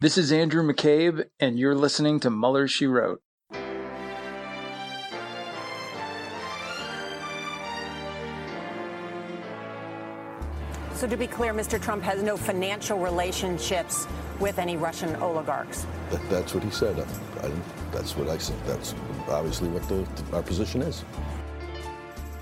This is Andrew McCabe, and you're listening to Mueller, She Wrote. So, to be clear, Mr. Trump has no financial relationships with any Russian oligarchs. That, that's what he said. I, I, that's what I said. That's obviously what the, our position is.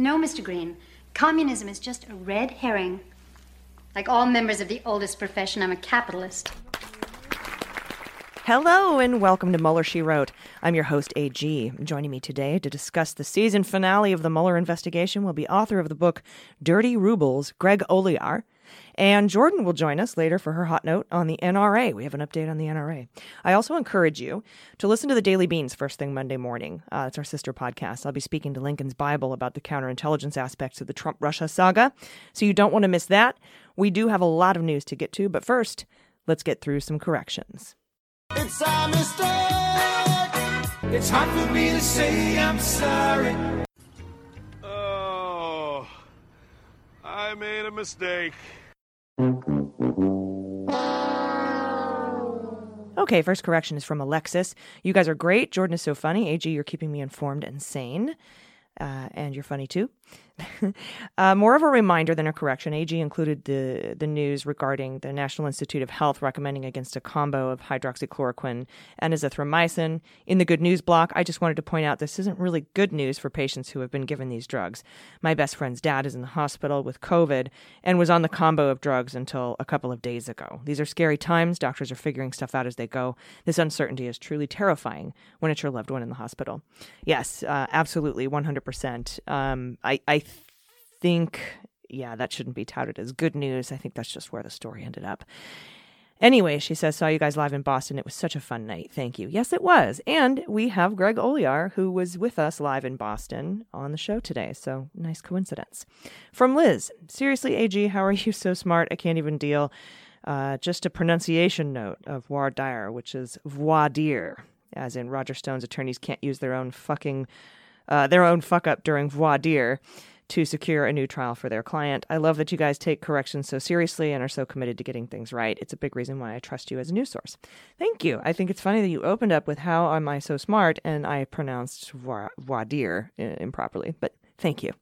No, Mr. Green. Communism is just a red herring. Like all members of the oldest profession, I'm a capitalist. Hello and welcome to Mueller, She Wrote. I'm your host, AG. Joining me today to discuss the season finale of the Mueller investigation will be author of the book Dirty Rubles, Greg Olear. And Jordan will join us later for her hot note on the NRA. We have an update on the NRA. I also encourage you to listen to the Daily Beans first thing Monday morning. Uh, it's our sister podcast. I'll be speaking to Lincoln's Bible about the counterintelligence aspects of the Trump Russia saga. So you don't want to miss that. We do have a lot of news to get to, but first, let's get through some corrections. It's a mistake. It's hard for me to say I'm sorry. Oh, I made a mistake. Okay, first correction is from Alexis. You guys are great. Jordan is so funny. AG, you're keeping me informed and sane. Uh, and you're funny too. uh, more of a reminder than a correction, AG included the, the news regarding the National Institute of Health recommending against a combo of hydroxychloroquine and azithromycin in the good news block. I just wanted to point out this isn't really good news for patients who have been given these drugs. My best friend's dad is in the hospital with COVID and was on the combo of drugs until a couple of days ago. These are scary times. Doctors are figuring stuff out as they go. This uncertainty is truly terrifying when it's your loved one in the hospital. Yes, uh, absolutely, 100%. Um, I, I think, yeah, that shouldn't be touted as good news. I think that's just where the story ended up. Anyway, she says, saw you guys live in Boston. It was such a fun night. Thank you. Yes, it was. And we have Greg Olear, who was with us live in Boston on the show today. So nice coincidence. From Liz, seriously, AG, how are you so smart? I can't even deal. Uh, just a pronunciation note of dire, which is voir dire, as in Roger Stone's attorneys can't use their own fucking, uh, their own fuck up during voir dire to secure a new trial for their client. I love that you guys take corrections so seriously and are so committed to getting things right. It's a big reason why I trust you as a news source. Thank you. I think it's funny that you opened up with how am I so smart and I pronounced voir, voir dire improperly, but thank you.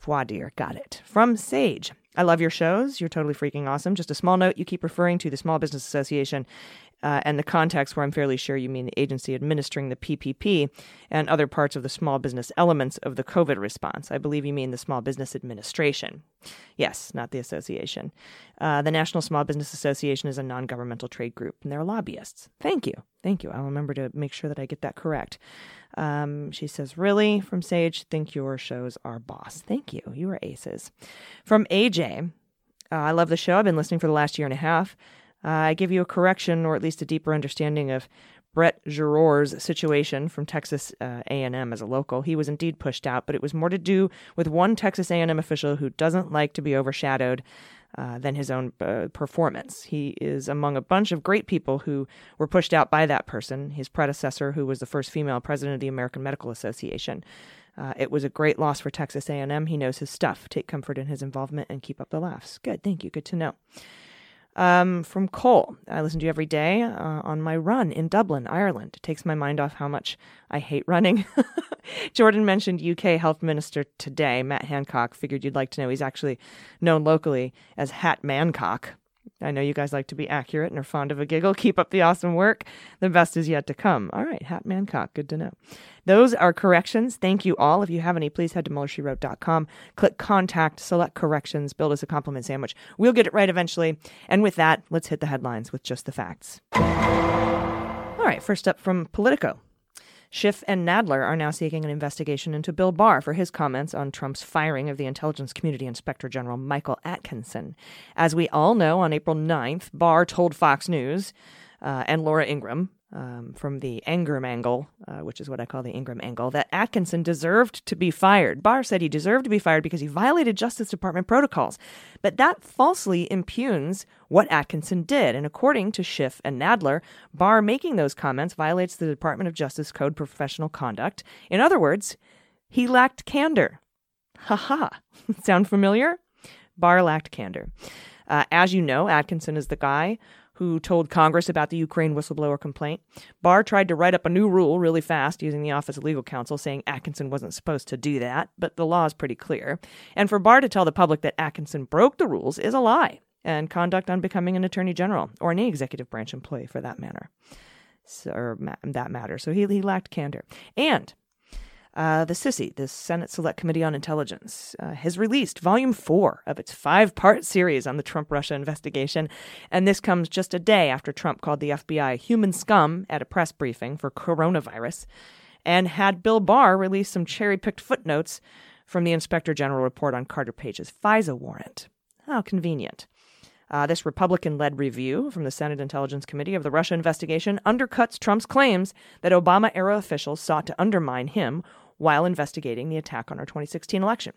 Voir dire, got it. From Sage. I love your shows. You're totally freaking awesome. Just a small note you keep referring to the Small Business Association uh, and the context where I'm fairly sure you mean the agency administering the PPP and other parts of the small business elements of the COVID response. I believe you mean the Small Business Administration. Yes, not the association. Uh, the National Small Business Association is a non governmental trade group, and they're lobbyists. Thank you. Thank you. I'll remember to make sure that I get that correct. Um, she says, Really? From Sage, think your shows are boss. Thank you. You are aces. From AJ, uh, I love the show. I've been listening for the last year and a half. I give you a correction, or at least a deeper understanding of Brett Giroir's situation from Texas uh, A&M as a local. He was indeed pushed out, but it was more to do with one Texas A&M official who doesn't like to be overshadowed uh, than his own uh, performance. He is among a bunch of great people who were pushed out by that person, his predecessor, who was the first female president of the American Medical Association. Uh, it was a great loss for Texas A&M. He knows his stuff. Take comfort in his involvement and keep up the laughs. Good, thank you. Good to know. Um, from Cole, I listen to you every day uh, on my run in Dublin, Ireland. It takes my mind off how much I hate running. Jordan mentioned UK Health Minister today, Matt Hancock. Figured you'd like to know he's actually known locally as Hat Mancock. I know you guys like to be accurate and are fond of a giggle. Keep up the awesome work. The best is yet to come. All right, Hat good to know. Those are corrections. Thank you all. If you have any, please head to MuellerSheWrote.com, click contact, select corrections, build us a compliment sandwich. We'll get it right eventually. And with that, let's hit the headlines with just the facts. All right, first up from Politico. Schiff and Nadler are now seeking an investigation into Bill Barr for his comments on Trump's firing of the intelligence community inspector general Michael Atkinson. As we all know, on April 9th, Barr told Fox News uh, and Laura Ingraham um, from the Ingraham angle, uh, which is what I call the Ingraham angle, that Atkinson deserved to be fired. Barr said he deserved to be fired because he violated Justice Department protocols. But that falsely impugns what Atkinson did. And according to Schiff and Nadler, Barr making those comments violates the Department of Justice Code professional conduct. In other words, he lacked candor. Ha ha. Sound familiar? Barr lacked candor. Uh, as you know, Atkinson is the guy who told Congress about the Ukraine whistleblower complaint. Barr tried to write up a new rule really fast using the Office of Legal Counsel, saying Atkinson wasn't supposed to do that, but the law is pretty clear. And for Barr to tell the public that Atkinson broke the rules is a lie, and conduct on becoming an attorney general or any executive branch employee for that matter. So, or ma- that matter. So he, he lacked candor. And uh, the SISI, the Senate Select Committee on Intelligence, uh, has released volume four of its five part series on the Trump Russia investigation. And this comes just a day after Trump called the FBI human scum at a press briefing for coronavirus and had Bill Barr release some cherry picked footnotes from the Inspector General report on Carter Page's FISA warrant. How convenient. Uh, this Republican led review from the Senate Intelligence Committee of the Russia investigation undercuts Trump's claims that Obama era officials sought to undermine him while investigating the attack on our 2016 election.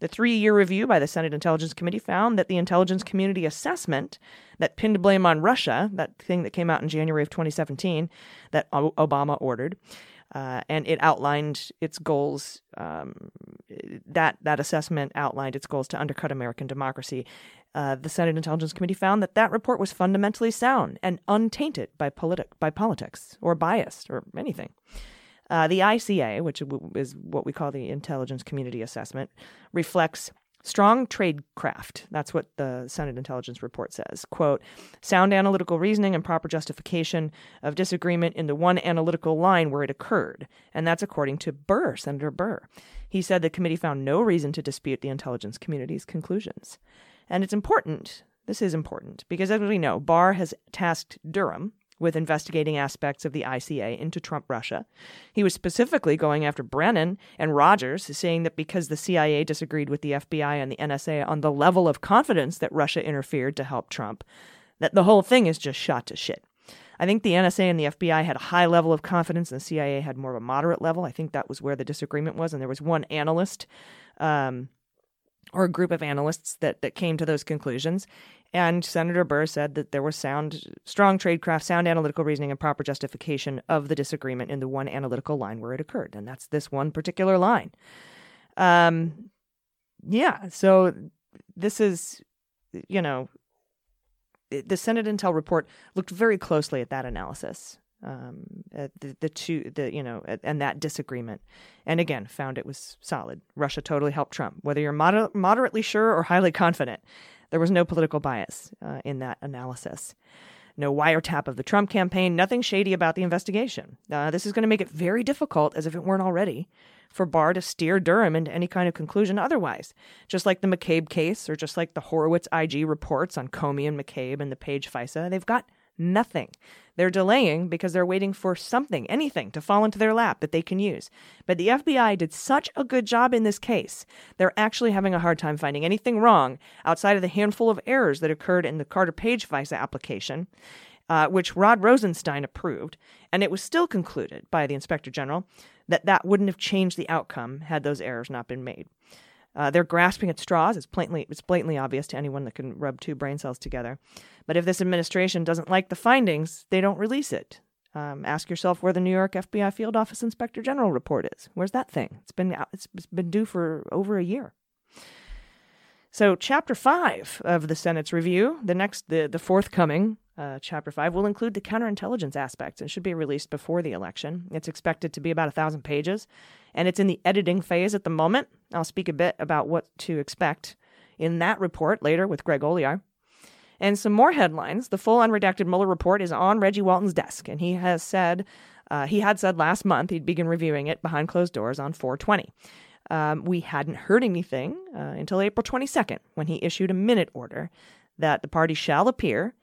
The three year review by the Senate Intelligence Committee found that the intelligence community assessment that pinned blame on Russia, that thing that came out in January of 2017 that Obama ordered, uh, and it outlined its goals. Um, that that assessment outlined its goals to undercut American democracy. Uh, the Senate Intelligence Committee found that that report was fundamentally sound and untainted by politi- by politics or bias or anything. Uh, the ICA, which is what we call the Intelligence Community Assessment, reflects strong tradecraft. That's what the Senate Intelligence Report says. Quote, sound analytical reasoning and proper justification of disagreement in the one analytical line where it occurred. And that's according to Burr, Senator Burr. He said the committee found no reason to dispute the intelligence community's conclusions. And it's important, this is important, because as we know, Barr has tasked Durham, with investigating aspects of the ICA into Trump Russia. He was specifically going after Brennan and Rogers, saying that because the CIA disagreed with the FBI and the NSA on the level of confidence that Russia interfered to help Trump, that the whole thing is just shot to shit. I think the NSA and the FBI had a high level of confidence, and the CIA had more of a moderate level. I think that was where the disagreement was, and there was one analyst. Um, or a group of analysts that, that came to those conclusions. And Senator Burr said that there was sound, strong tradecraft, sound analytical reasoning, and proper justification of the disagreement in the one analytical line where it occurred. And that's this one particular line. Um, yeah, so this is, you know, the Senate Intel report looked very closely at that analysis um, the, the two, the you know, and that disagreement, and again found it was solid. Russia totally helped Trump, whether you're moder- moderately sure or highly confident. There was no political bias uh, in that analysis. No wiretap of the Trump campaign, nothing shady about the investigation. Uh, this is going to make it very difficult, as if it weren't already, for Barr to steer Durham into any kind of conclusion otherwise. Just like the McCabe case, or just like the Horowitz IG reports on Comey and McCabe and the Page FISA, they've got nothing. They're delaying because they're waiting for something, anything, to fall into their lap that they can use. But the FBI did such a good job in this case, they're actually having a hard time finding anything wrong outside of the handful of errors that occurred in the Carter Page FISA application. Uh, which Rod Rosenstein approved, and it was still concluded by the Inspector General that that wouldn't have changed the outcome had those errors not been made. Uh, they're grasping at straws. It's blatantly, it's blatantly obvious to anyone that can rub two brain cells together. But if this administration doesn't like the findings, they don't release it. Um, ask yourself where the New York FBI Field Office Inspector General report is. Where's that thing? It's been it's been due for over a year. So, Chapter Five of the Senate's review, the next, the the forthcoming uh, Chapter Five, will include the counterintelligence aspects and should be released before the election. It's expected to be about a thousand pages, and it's in the editing phase at the moment. I'll speak a bit about what to expect in that report later with Greg Olear. And some more headlines. The full unredacted Mueller report is on Reggie Walton's desk, and he has said uh, he had said last month he'd begin reviewing it behind closed doors on 420. Um, we hadn't heard anything uh, until April 22nd when he issued a minute order that the party shall appear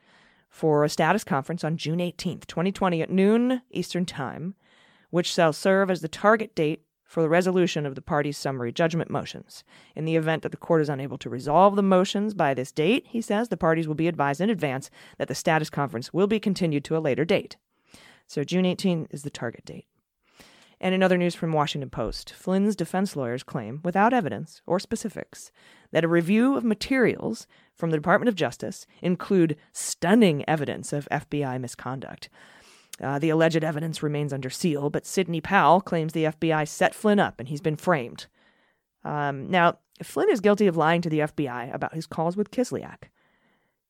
for a status conference on June 18th, 2020 at noon Eastern Time, which shall serve as the target date for the resolution of the parties' summary judgment motions. In the event that the court is unable to resolve the motions by this date, he says the parties will be advised in advance that the status conference will be continued to a later date. So June 18 is the target date. And in other news from Washington Post, Flynn's defense lawyers claim, without evidence or specifics, that a review of materials from the Department of Justice include stunning evidence of FBI misconduct. Uh, the alleged evidence remains under seal, but Sidney Powell claims the FBI set Flynn up and he's been framed. Um, now, Flynn is guilty of lying to the FBI about his calls with Kislyak.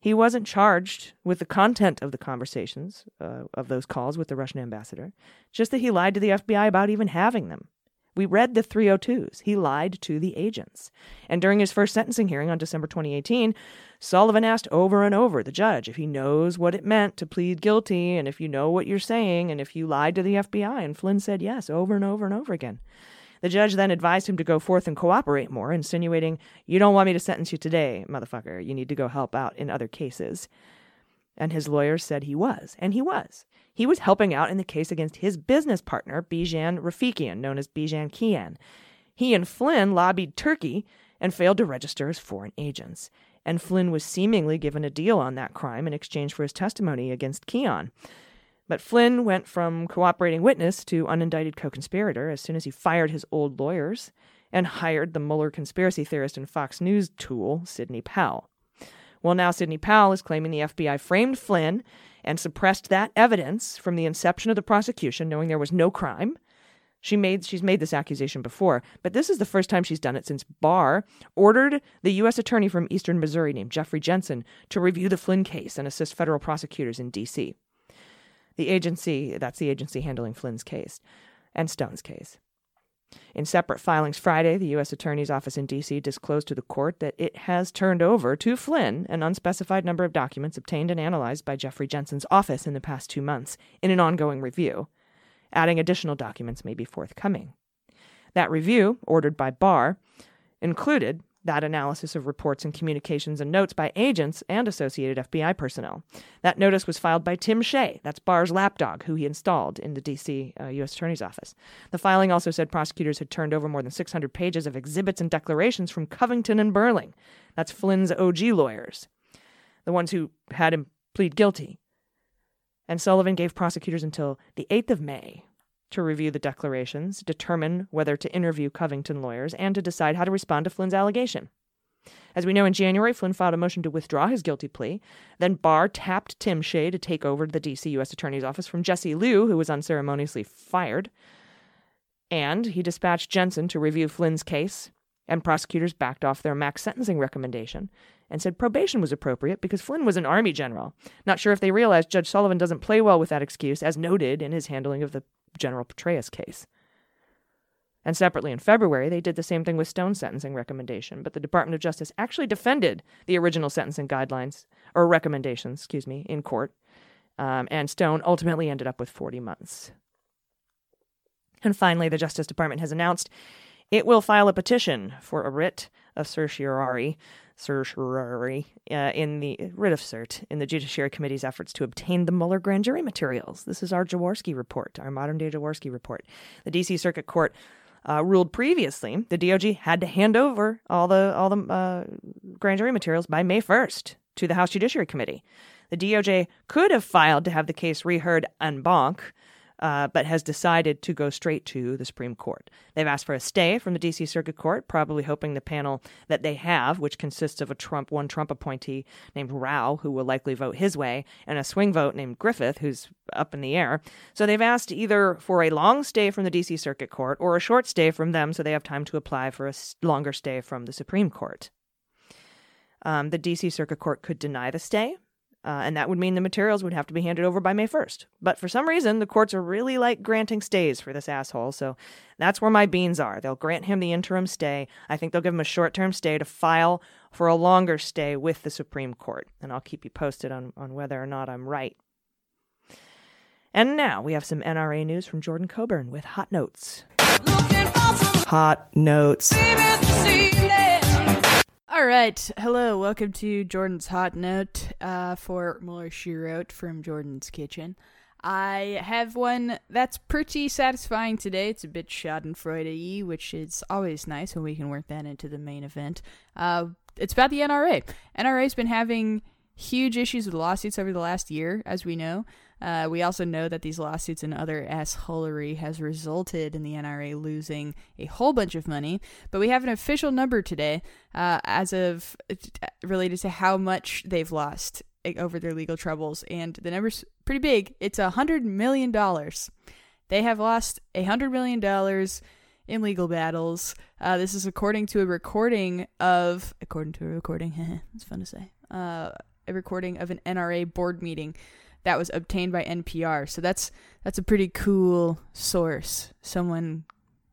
He wasn't charged with the content of the conversations uh, of those calls with the Russian ambassador, just that he lied to the FBI about even having them. We read the 302s. He lied to the agents. And during his first sentencing hearing on December 2018, Sullivan asked over and over the judge if he knows what it meant to plead guilty and if you know what you're saying and if you lied to the FBI. And Flynn said yes over and over and over again. The judge then advised him to go forth and cooperate more, insinuating, You don't want me to sentence you today, motherfucker. You need to go help out in other cases. And his lawyers said he was, and he was. He was helping out in the case against his business partner, Bijan Rafiekian, known as Bijan Kian. He and Flynn lobbied Turkey and failed to register as foreign agents. And Flynn was seemingly given a deal on that crime in exchange for his testimony against Kian. But Flynn went from cooperating witness to unindicted co conspirator as soon as he fired his old lawyers and hired the Mueller conspiracy theorist and Fox News tool, Sidney Powell. Well, now Sidney Powell is claiming the FBI framed Flynn and suppressed that evidence from the inception of the prosecution, knowing there was no crime. She made she's made this accusation before, but this is the first time she's done it since Barr ordered the U.S. attorney from Eastern Missouri named Jeffrey Jensen to review the Flynn case and assist federal prosecutors in D.C. The agency that's the agency handling Flynn's case and Stone's case. In separate filings Friday, the U.S. Attorney's Office in D.C. disclosed to the court that it has turned over to Flynn an unspecified number of documents obtained and analyzed by Jeffrey Jensen's office in the past two months in an ongoing review. Adding additional documents may be forthcoming. That review, ordered by Barr, included that analysis of reports and communications and notes by agents and associated FBI personnel. That notice was filed by Tim Shea, that's Barr's lapdog, who he installed in the D.C. Uh, U.S. Attorney's Office. The filing also said prosecutors had turned over more than 600 pages of exhibits and declarations from Covington and Burling. That's Flynn's OG lawyers, the ones who had him plead guilty. And Sullivan gave prosecutors until the 8th of May to review the declarations, determine whether to interview Covington lawyers, and to decide how to respond to Flynn's allegation. As we know, in January, Flynn filed a motion to withdraw his guilty plea. Then Barr tapped Tim Shea to take over the D.C. U.S. Attorney's Office from Jesse Liu, who was unceremoniously fired. And he dispatched Jensen to review Flynn's case, and prosecutors backed off their max sentencing recommendation and said probation was appropriate because Flynn was an Army general. Not sure if they realized Judge Sullivan doesn't play well with that excuse, as noted in his handling of the General Petraeus case. And separately in February, they did the same thing with Stone's sentencing recommendation, but the Department of Justice actually defended the original sentencing guidelines, or recommendations, excuse me, in court. Um, and Stone ultimately ended up with 40 months. And finally, the Justice Department has announced it will file a petition for a writ of certiorari certiorari uh, in the writ of cert in the Judiciary Committee's efforts to obtain the Mueller grand jury materials. This is our Jaworski report, our modern day Jaworski report. The D.C. Circuit Court uh, ruled previously the DOJ had to hand over all the all the uh, grand jury materials by May first to the House Judiciary Committee. The DOJ could have filed to have the case reheard en banc uh, but has decided to go straight to the Supreme Court. They've asked for a stay from the D.C. Circuit Court, probably hoping the panel that they have, which consists of a Trump one Trump appointee named Rao, who will likely vote his way, and a swing vote named Griffith, who's up in the air. So they've asked either for a long stay from the D.C. Circuit Court or a short stay from them, so they have time to apply for a longer stay from the Supreme Court. Um, the D.C. Circuit Court could deny the stay, uh, and that would mean the materials would have to be handed over by May 1st. But for some reason, the courts are really like granting stays for this asshole, so that's where my beans are. They'll grant him the interim stay. I think they'll give him a short term stay to file for a longer stay with the Supreme Court, and I'll keep you posted on, on whether or not I'm right. And now we have some NRA news from Jordan Coburn with Hot Notes. Hot Notes. All right. Hello. Welcome to Jordan's Hot Note uh, for Mueller She Wrote from Jordan's Kitchen. I have one that's pretty satisfying today. It's a bit schadenfreude which is always nice when we can work that into the main event. Uh, it's about the NRA. NRA's been having huge issues with lawsuits over the last year, as we know. Uh, we also know that these lawsuits and other assholery has resulted in the NRA losing a whole bunch of money. But we have an official number today, uh, as of related to how much they've lost over their legal troubles, and the number's pretty big. It's a hundred million dollars. They have lost a hundred million dollars in legal battles. Uh, this is according to a recording of, according to a recording, it's fun to say, uh, a recording of an NRA board meeting that was obtained by NPR. So that's that's a pretty cool source. Someone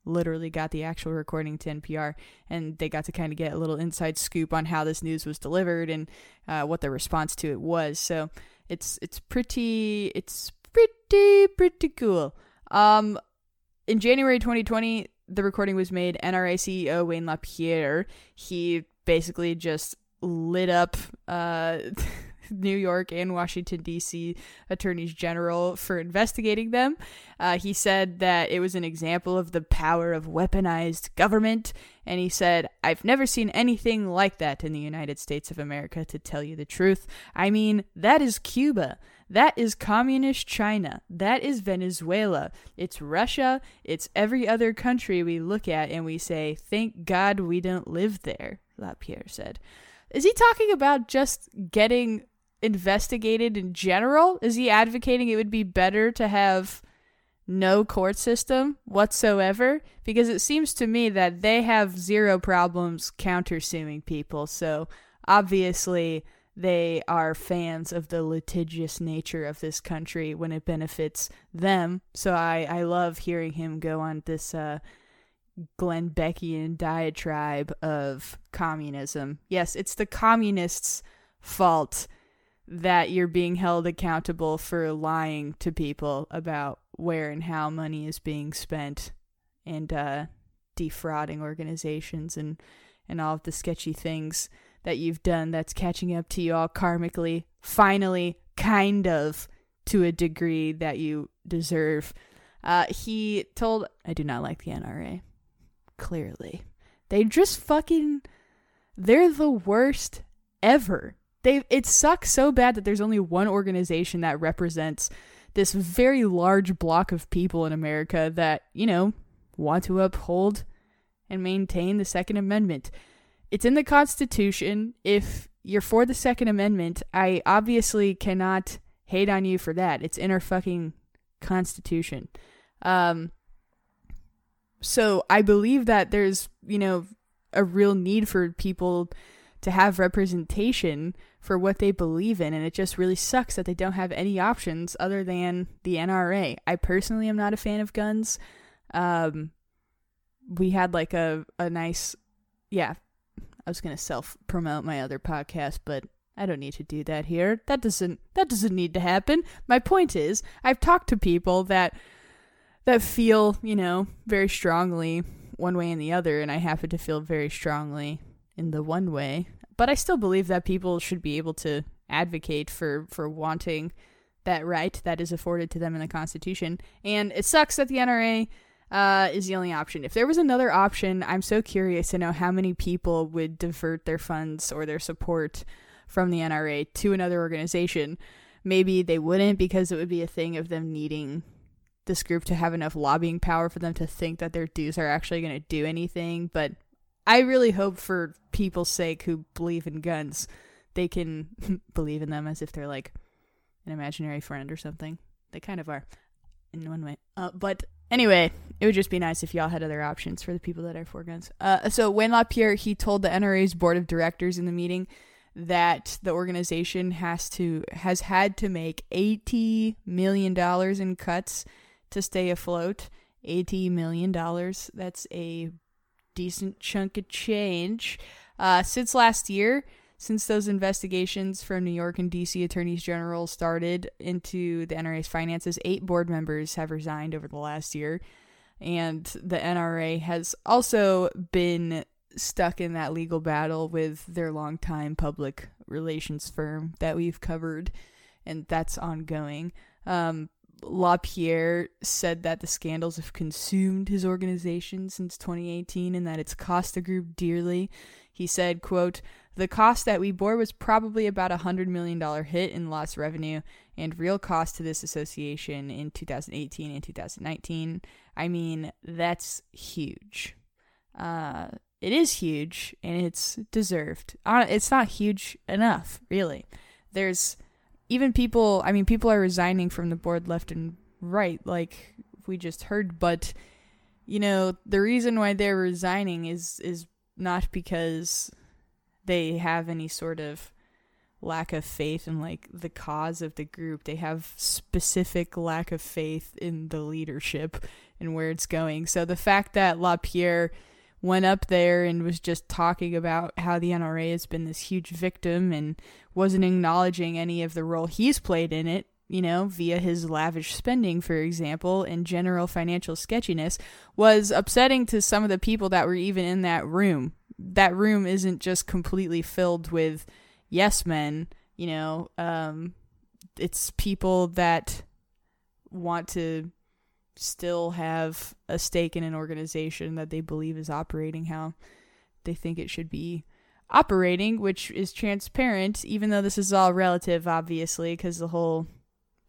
literally got the actual recording to NPR, and they got to kind of get a little inside scoop on how this news was delivered and uh, what the response to it was. So it's it's pretty it's pretty pretty cool. Um, in January 2020, the recording was made. NRA CEO Wayne LaPierre he basically just lit up. Uh, New York and Washington, D.C. attorneys general for investigating them. Uh, he said that it was an example of the power of weaponized government. And he said, I've never seen anything like that in the United States of America, to tell you the truth. I mean, that is Cuba. That is communist China. That is Venezuela. It's Russia. It's every other country we look at and we say, thank God we don't live there, LaPierre said. Is he talking about just getting investigated in general? Is he advocating it would be better to have no court system whatsoever? Because it seems to me that they have zero problems countersuing people. So obviously they are fans of the litigious nature of this country when it benefits them. So I, I love hearing him go on this uh, Glenn Beckian diatribe of communism. Yes, it's the communists' fault that you're being held accountable for lying to people about where and how money is being spent and uh, defrauding organizations and, and all of the sketchy things that you've done that's catching up to you all karmically, finally, kind of to a degree that you deserve. Uh, he told, I do not like the NRA. Clearly. They just fucking, they're the worst ever they it sucks so bad that there's only one organization that represents this very large block of people in America that, you know, want to uphold and maintain the Second Amendment. It's in the Constitution. If you're for the Second Amendment, I obviously cannot hate on you for that. It's in our fucking Constitution. Um, so I believe that there's, you know, a real need for people to have representation for what they believe in and it just really sucks that they don't have any options other than the NRA. I personally am not a fan of guns. Um we had like a a nice yeah, I was going to self promote my other podcast, but I don't need to do that here. That doesn't that doesn't need to happen. My point is, I've talked to people that that feel, you know, very strongly one way and the other and I happen to feel very strongly in the one way but I still believe that people should be able to advocate for for wanting that right that is afforded to them in the Constitution. And it sucks that the NRA uh, is the only option. If there was another option, I'm so curious to know how many people would divert their funds or their support from the NRA to another organization. Maybe they wouldn't because it would be a thing of them needing this group to have enough lobbying power for them to think that their dues are actually going to do anything. But I really hope for people's sake who believe in guns, they can believe in them as if they're like an imaginary friend or something. They kind of are in one way. Uh, but anyway, it would just be nice if y'all had other options for the people that are for guns. Uh, so Wayne LaPierre, he told the NRA's board of directors in the meeting that the organization has to has had to make 80 million dollars in cuts to stay afloat. 80 million dollars. That's a decent chunk of change. Uh, since last year, since those investigations from New York and DC attorneys general started into the NRA's finances, eight board members have resigned over the last year. And the NRA has also been stuck in that legal battle with their longtime public relations firm that we've covered, and that's ongoing. Um, LaPierre said that the scandals have consumed his organization since 2018 and that it's cost the group dearly. He said, quote, the cost that we bore was probably about a $100 million hit in lost revenue and real cost to this association in 2018 and 2019. I mean, that's huge. Uh, it is huge and it's deserved. It's not huge enough, really. There's even people, I mean, people are resigning from the board left and right, like we just heard, but you know, the reason why they're resigning is is not because they have any sort of lack of faith in like the cause of the group. They have specific lack of faith in the leadership and where it's going. So the fact that LaPierre went up there and was just talking about how the NRA has been this huge victim and wasn't acknowledging any of the role he's played in it, you know, via his lavish spending, for example, and general financial sketchiness, was upsetting to some of the people that were even in that room. That room isn't just completely filled with yes men, you know, um, it's people that want to still have a stake in an organization that they believe is operating how they think it should be operating, which is transparent, even though this is all relative, obviously, because the whole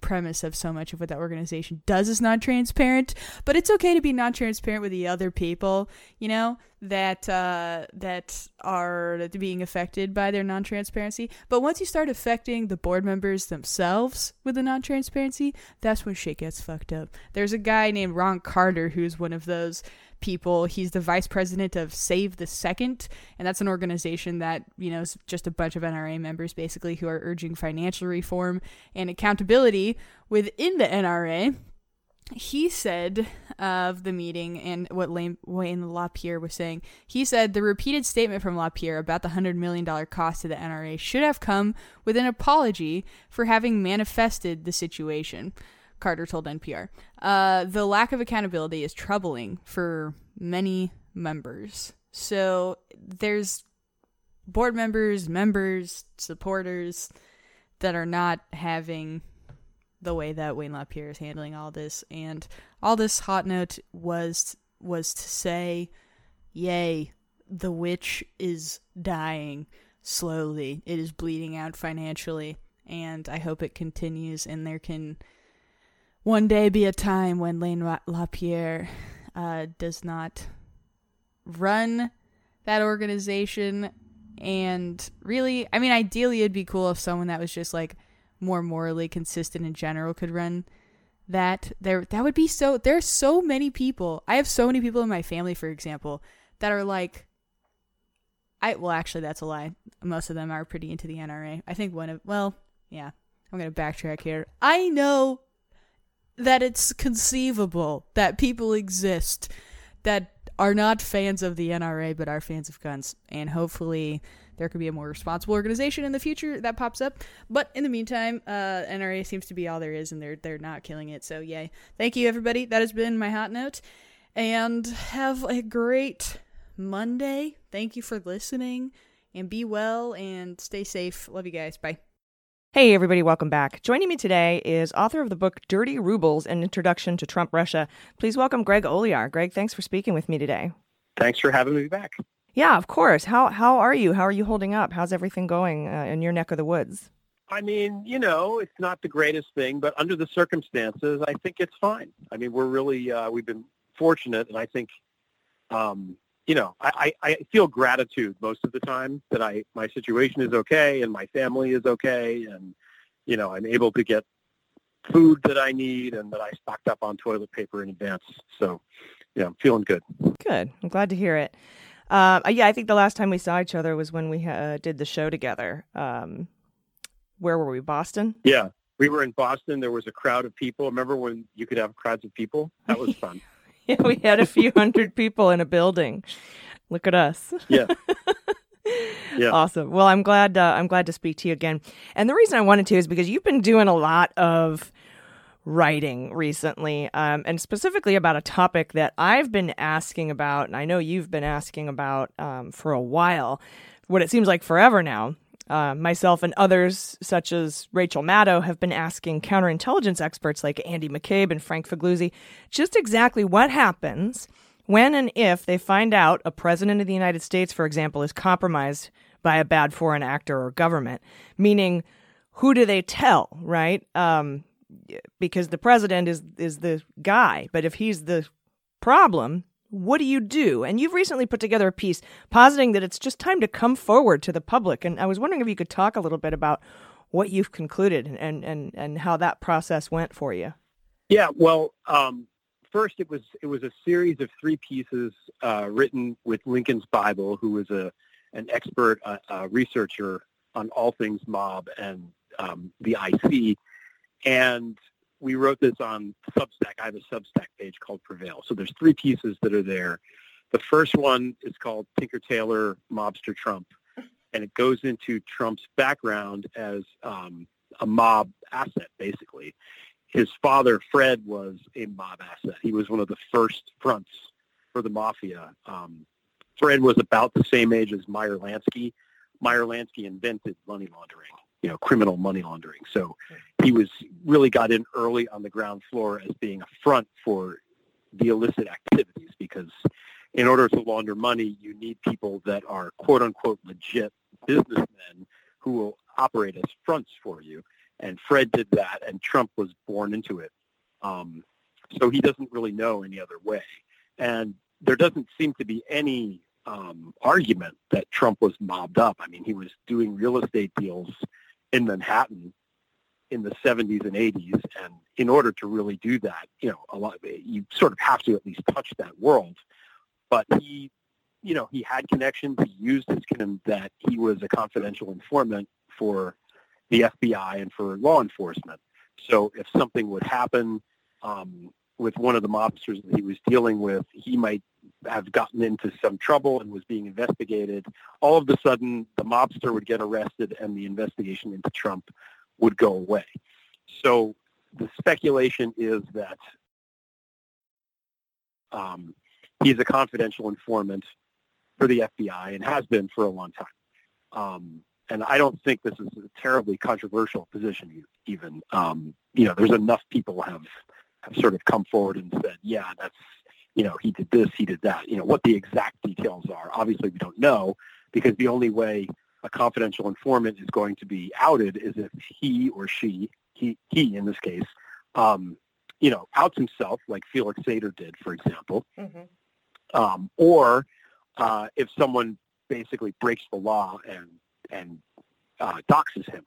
premise of so much of what that organization does is not transparent. But it's okay to be non transparent with the other people, you know, that uh, that are being affected by their non transparency. But once you start affecting the board members themselves with the non transparency, that's when shit gets fucked up. There's a guy named Ron Carter who's one of those people. He's the vice president of Save the Second, and that's an organization that, you know, is just a bunch of NRA members basically who are urging financial reform and accountability within the NRA. He said of the meeting and what Wayne LaPierre was saying, he said the repeated statement from LaPierre about the $100 million cost to the NRA should have come with an apology for having manifested the situation. Carter told NPR. Uh, the lack of accountability is troubling for many members. So there's board members, members, supporters that are not having the way that Wayne LaPierre is handling all this. And all this hot note was was to say, yay, the witch is dying slowly. It is bleeding out financially. And I hope it continues and there can one day be a time when Lane LaPierre uh, does not run that organization. And really, I mean, ideally, it'd be cool if someone that was just like more morally consistent in general could run that. There, that would be so. There's so many people. I have so many people in my family, for example, that are like, I well, actually, that's a lie. Most of them are pretty into the NRA. I think one of well, yeah. I'm gonna backtrack here. I know that it's conceivable that people exist that are not fans of the NRA but are fans of guns. And hopefully there could be a more responsible organization in the future that pops up. But in the meantime, uh, NRA seems to be all there is and they're they're not killing it. So yay. Thank you everybody. That has been my hot note. And have a great Monday. Thank you for listening and be well and stay safe. Love you guys. Bye. Hey, everybody, welcome back. Joining me today is author of the book Dirty Rubles An Introduction to Trump Russia. Please welcome Greg Olear. Greg, thanks for speaking with me today. Thanks for having me back. Yeah, of course. How, how are you? How are you holding up? How's everything going uh, in your neck of the woods? I mean, you know, it's not the greatest thing, but under the circumstances, I think it's fine. I mean, we're really, uh, we've been fortunate, and I think, um, you know, I, I feel gratitude most of the time that I my situation is okay and my family is okay and you know I'm able to get food that I need and that I stocked up on toilet paper in advance. So yeah, I'm feeling good. Good. I'm glad to hear it. Uh, yeah, I think the last time we saw each other was when we uh, did the show together. Um, where were we? Boston. Yeah, we were in Boston. There was a crowd of people. Remember when you could have crowds of people? That was fun. Yeah, we had a few hundred people in a building. Look at us. Yeah. yeah. Awesome. Well, I'm glad uh, I'm glad to speak to you again. And the reason I wanted to is because you've been doing a lot of writing recently, um, and specifically about a topic that I've been asking about, and I know you've been asking about um, for a while, what it seems like forever now. Uh, myself and others, such as Rachel Maddow, have been asking counterintelligence experts like Andy McCabe and Frank Figliuzzi just exactly what happens when and if they find out a president of the United States, for example, is compromised by a bad foreign actor or government. Meaning, who do they tell, right? Um, because the president is is the guy, but if he's the problem, what do you do? And you've recently put together a piece positing that it's just time to come forward to the public. And I was wondering if you could talk a little bit about what you've concluded and and and how that process went for you. Yeah, well, um, first it was it was a series of three pieces uh, written with Lincoln's Bible, who was a an expert uh, uh, researcher on all things mob and um, the IC, and we wrote this on Substack. I have a Substack page called Prevail. So there's three pieces that are there. The first one is called Tinker Tailor Mobster Trump, and it goes into Trump's background as um, a mob asset, basically. His father, Fred, was a mob asset. He was one of the first fronts for the mafia. Um, Fred was about the same age as Meyer Lansky. Meyer Lansky invented money laundering you know, criminal money laundering. So he was really got in early on the ground floor as being a front for the illicit activities because in order to launder money, you need people that are quote unquote legit businessmen who will operate as fronts for you. And Fred did that, and Trump was born into it. Um, so he doesn't really know any other way. And there doesn't seem to be any um, argument that Trump was mobbed up. I mean, he was doing real estate deals in Manhattan in the 70s and 80s. And in order to really do that, you know, a lot you sort of have to at least touch that world. But he, you know, he had connections. He used his connection that he was a confidential informant for the FBI and for law enforcement. So if something would happen um, with one of the mobsters that he was dealing with, he might have gotten into some trouble and was being investigated. All of a sudden, the mobster would get arrested and the investigation into Trump would go away. So the speculation is that um, he's a confidential informant for the FBI and has been for a long time. Um, and I don't think this is a terribly controversial position even. Um, you know, there's enough people have have sort of come forward and said, yeah, that's, you know, he did this, he did that. You know, what the exact details are, obviously we don't know because the only way a confidential informant is going to be outed is if he or she, he, he in this case, um, you know, outs himself like Felix Sater did, for example, mm-hmm. um, or uh, if someone basically breaks the law and and uh, doxes him,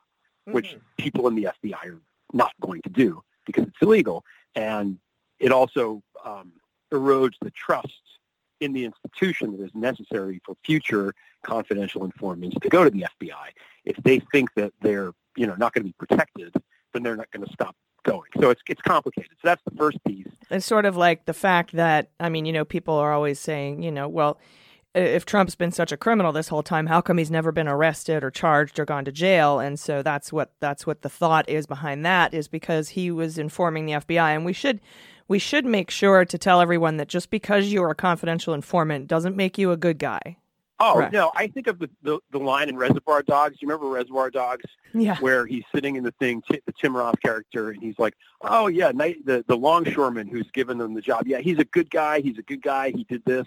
mm-hmm. which people in the FBI are not going to do because it's illegal and it also um, erodes the trust in the institution that is necessary for future confidential informants to go to the FBI. If they think that they're you know not going to be protected, then they're not going to stop going. So it's it's complicated. So that's the first piece. It's sort of like the fact that I mean, you know, people are always saying, you know, well, if Trump's been such a criminal this whole time, how come he's never been arrested or charged or gone to jail? And so that's what that's what the thought is behind that is because he was informing the FBI, and we should we should make sure to tell everyone that just because you're a confidential informant doesn't make you a good guy. Oh Correct. no, I think of the, the, the line in Reservoir Dogs. You remember Reservoir Dogs? Yeah. Where he's sitting in the thing, t- the Tim Roth character, and he's like, "Oh yeah, night, the the longshoreman who's given them the job. Yeah, he's a good guy. He's a good guy. He did this."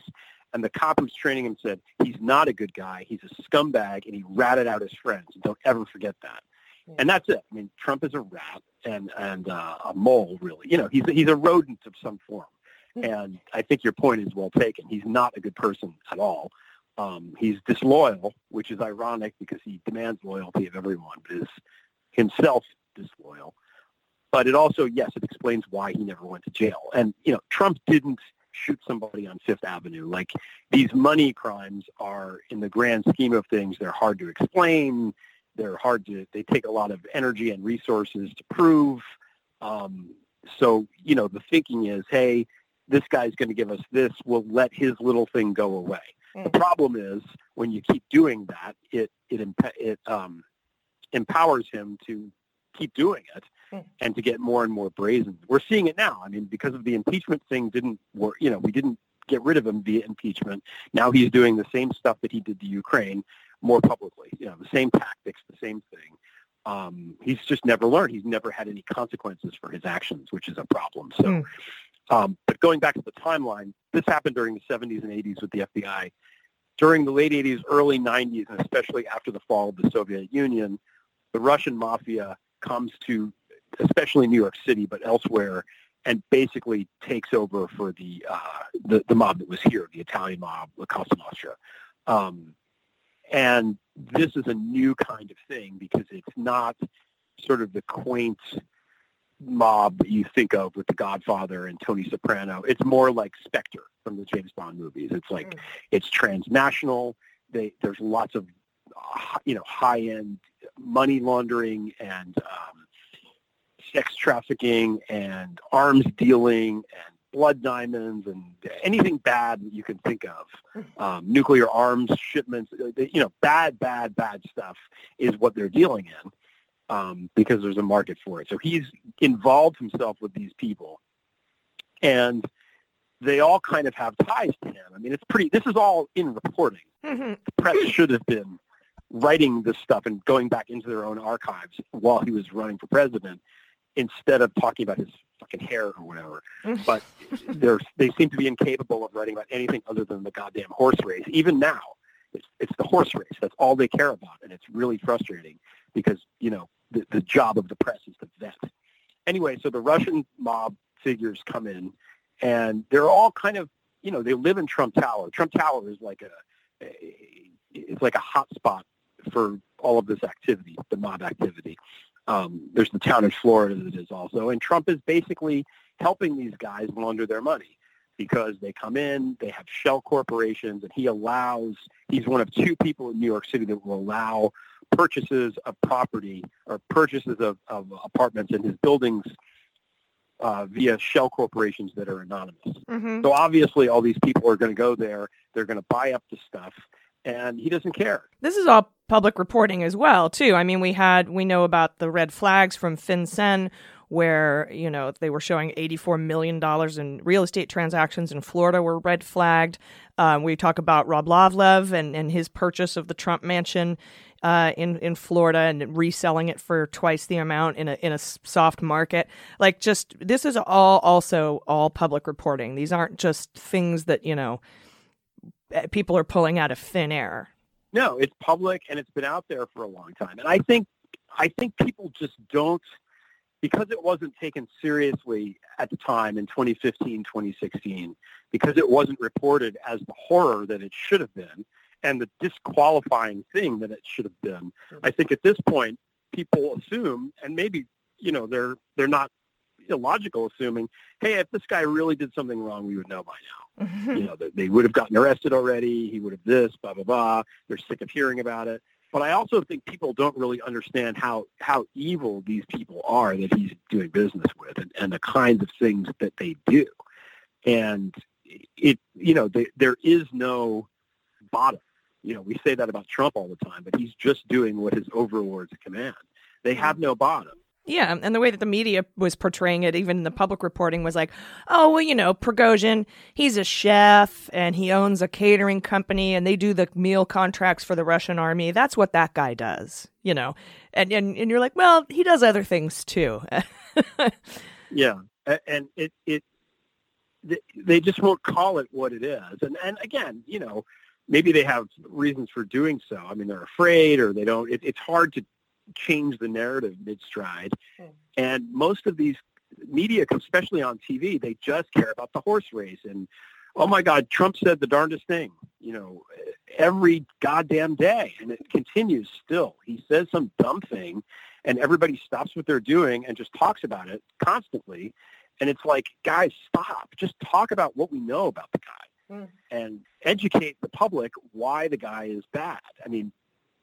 And the cop who's training him said, he's not a good guy. He's a scumbag, and he ratted out his friends. And don't ever forget that. Yeah. And that's it. I mean, Trump is a rat and and uh, a mole, really. You know, he's he's a rodent of some form. And I think your point is well taken. He's not a good person at all. Um, he's disloyal, which is ironic because he demands loyalty of everyone, but is himself disloyal. But it also, yes, it explains why he never went to jail. And you know, Trump didn't shoot somebody on Fifth Avenue. Like these money crimes are, in the grand scheme of things, they're hard to explain. They're hard to. They take a lot of energy and resources to prove. Um, so you know, the thinking is, hey, this guy's going to give us this. We'll let his little thing go away. Mm. The problem is when you keep doing that, it it it um, empowers him to keep doing it and to get more and more brazen. We're seeing it now. I mean, because of the impeachment thing didn't work, you know, we didn't get rid of him via impeachment. Now he's doing the same stuff that he did to Ukraine. More publicly. You know, the same tactics, the same thing. Um, he's just never learned. He's never had any consequences for his actions, which is a problem. So, Mm. um, but going back to the timeline, this happened during the 70s and 80s with the FBI. During the late 80s, early 90s, and especially after the fall of the Soviet Union, the Russian mafia comes to, especially New York City, but elsewhere, and basically takes over for the uh, the, the mob that was here, the Italian mob, La Cosa Nostra. Um, and this is a new kind of thing because it's not sort of the quaint mob that you think of with The Godfather and Tony Soprano. It's more like Spectre from the James Bond movies. It's like it's transnational. They, there's lots of uh, you know high-end money laundering and um, sex trafficking and arms dealing and blood diamonds and anything bad that you can think of. Um, nuclear arms shipments, uh, you know, bad, bad, bad stuff is what they're dealing in um, because there's a market for it. So he's involved himself with these people, and they all kind of have ties to him. I mean, it's pretty. This is all in reporting. Mhm. The press should have been writing this stuff and going back into their own archives while he was running for president, instead of talking about his fucking hair or whatever. Mm. But they're, they seem to be incapable of writing about anything other than the goddamn horse race. Even now, it's, it's the horse race. That's all they care about, and it's really frustrating because you know the, the job of the press is to vet. Anyway, so the Russian mob figures come in, and they're all kind of you know they live in Trump Tower. Trump Tower is like a, a it's like a hot spot for all of this activity, the mob activity. Um, there's the town in Florida that is also, and Trump is basically helping these guys launder their money because they come in, they have shell corporations, and he allows, he's one of two people in New York City that will allow purchases of property or purchases of, of apartments in his buildings uh, via shell corporations that are anonymous. Mhm. So obviously all these people are going to go there, they're going to buy up the stuff, and he doesn't care. This is all public reporting as well, too. I mean, we had we know about the red flags from FinCEN, where you know they were showing eighty-four million dollars in real estate transactions in Florida were red flagged. Um, we talk about Rybolovlev and, and his purchase of the Trump mansion uh, in in Florida and reselling it for twice the amount in a in a soft market. Like, just this is all also all public reporting. These aren't just things that you know eh, people are pulling out of thin air. No, it's public and it's been out there for a long time. And I think I think people just don't because it wasn't taken seriously at the time in 2015, 2016, because it wasn't reported as the horror that it should have been and the disqualifying thing that it should have been. I think at this point people assume and maybe, you know, they're they're not illogical assuming, hey, if this guy really did something wrong, we would know by now you know, they would have gotten arrested already. He would have this, blah, blah, blah. They're sick of hearing about it. But I also think people don't really understand how, how evil these people are that he's doing business with and, and the kinds of things that they do. And it, you know, they, there is no bottom. You know, we say that about Trump all the time, but he's just doing what his overlords command. They have no bottom. Yeah, and the way that the media was portraying it, even in the public reporting, was like, oh, well, you know, Prigozhin, he's a chef and he owns a catering company and they do the meal contracts for the Russian army. That's what that guy does, you know. And and, and you're like, well, he does other things too. Yeah, and it it they- just won't call it what it is. And and again, you know, maybe they have reasons for doing so. I mean, they're afraid or they don't. It, it's hard to change the narrative mid stride. Hmm. And most of these media, especially on TV, they just care about the horse race and. Oh my God! Trump said the darndest thing, you know, every goddamn day, and it continues still. He says some dumb thing, and everybody stops what they're doing and just talks about it constantly. And it's like, guys, stop. Just talk about what we know about the guy hmm. and educate the public why the guy is bad. I mean,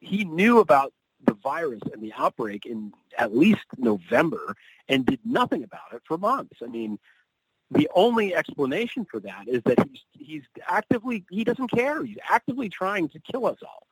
he knew about the virus and the outbreak in at least November and did nothing about it for months. I mean, the only explanation for that is that he's he's actively he doesn't care. He's actively trying to kill us all.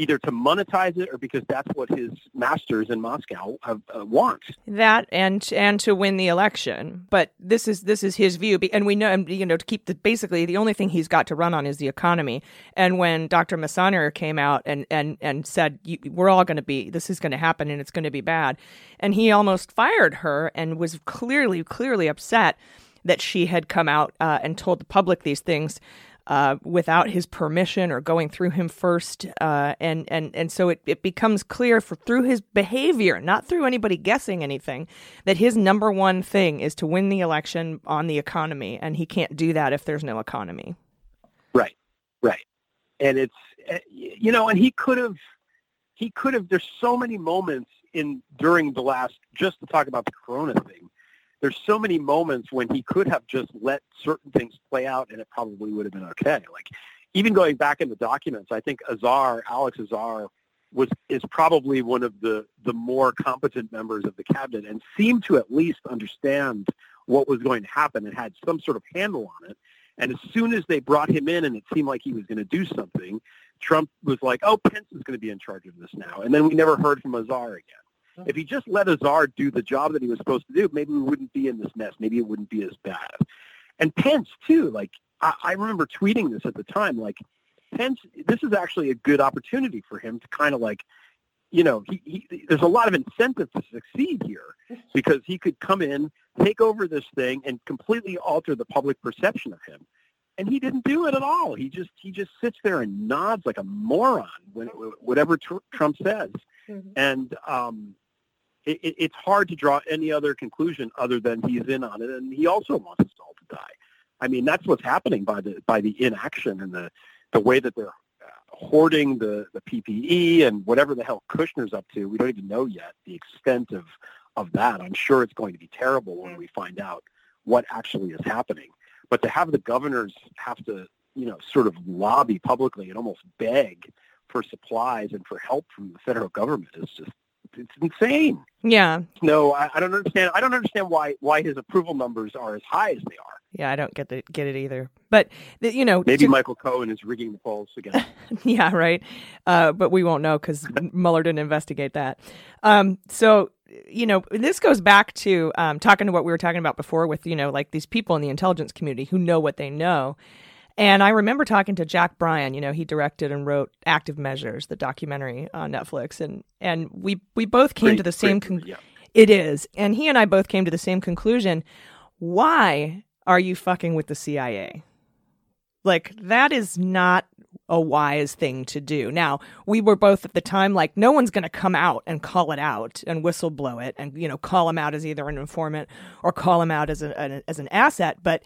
Either to monetize it or because that's what his masters in Moscow have, uh, want. That and and to win the election, but this is this is his view, and we know you know to keep the basically the only thing he's got to run on is the economy. And when Dr. Messonnier came out and and and said we're all going to be this is going to happen and it's going to be bad, and he almost fired her and was clearly clearly upset that she had come out uh, and told the public these things uh, without his permission or going through him first. Uh, and, and, and so it, it becomes clear for, through his behavior, not through anybody guessing anything, that his number one thing is to win the election on the economy. And he can't do that if there's no economy. Right, right. And it's, eh, you know, and he could have, he could have, there's so many moments in during the last, just to talk about the Corona thing, there's so many moments when he could have just let certain things play out and it probably would have been okay. Like even going back in the documents, I think Azar, Alex Azar, was is probably one of the the more competent members of the cabinet and seemed to at least understand what was going to happen and had some sort of handle on it. And as soon as they brought him in and it seemed like he was going to do something, Trump was like, "Oh, Pence is going to be in charge of this now." And then we never heard from Azar again. If he just let Azar do the job that he was supposed to do, maybe we wouldn't be in this mess. Maybe it wouldn't be as bad. And Pence too. Like I, I remember tweeting this at the time. Like Pence, this is actually a good opportunity for him to kind of like, you know, he, he, there's a lot of incentive to succeed here because he could come in, take over this thing, and completely alter the public perception of him. And he didn't do it at all. He just he just sits there and nods like a moron when whatever tr- Trump says. Mm-hmm. And um, it, it, it's hard to draw any other conclusion other than he's in on it, and he also wants us all to die. I mean, that's what's happening by the by the inaction and the the way that they're uh, hoarding the the PPE and whatever the hell Kushner's up to. We don't even know yet the extent of of that. I'm sure it's going to be terrible when we find out what actually is happening. But to have the governors have to, you know, sort of lobby publicly and almost beg for supplies and for help from the federal government is just it's insane. Yeah. No, I, I don't understand. I don't understand why why his approval numbers are as high as they are. Yeah, I don't get the, get it either. But you know, maybe to, Michael Cohen is rigging the polls again. yeah, right. Uh, but we won't know because Mueller didn't investigate that. Um, so you know, this goes back to um, talking to what we were talking about before with you know, like these people in the intelligence community who know what they know. And I remember talking to Jack Bryan. You know, he directed and wrote Active Measures, the documentary on Netflix, and and we we both came great, to the same. Con- yeah. It is, and he and I both came to the same conclusion. Why are you fucking with the CIA? Like that is not a wise thing to do. Now, we were both at the time like no one's going to come out and call it out and whistle blow it and you know call him out as either an informant or call him out as a, an, as an asset, but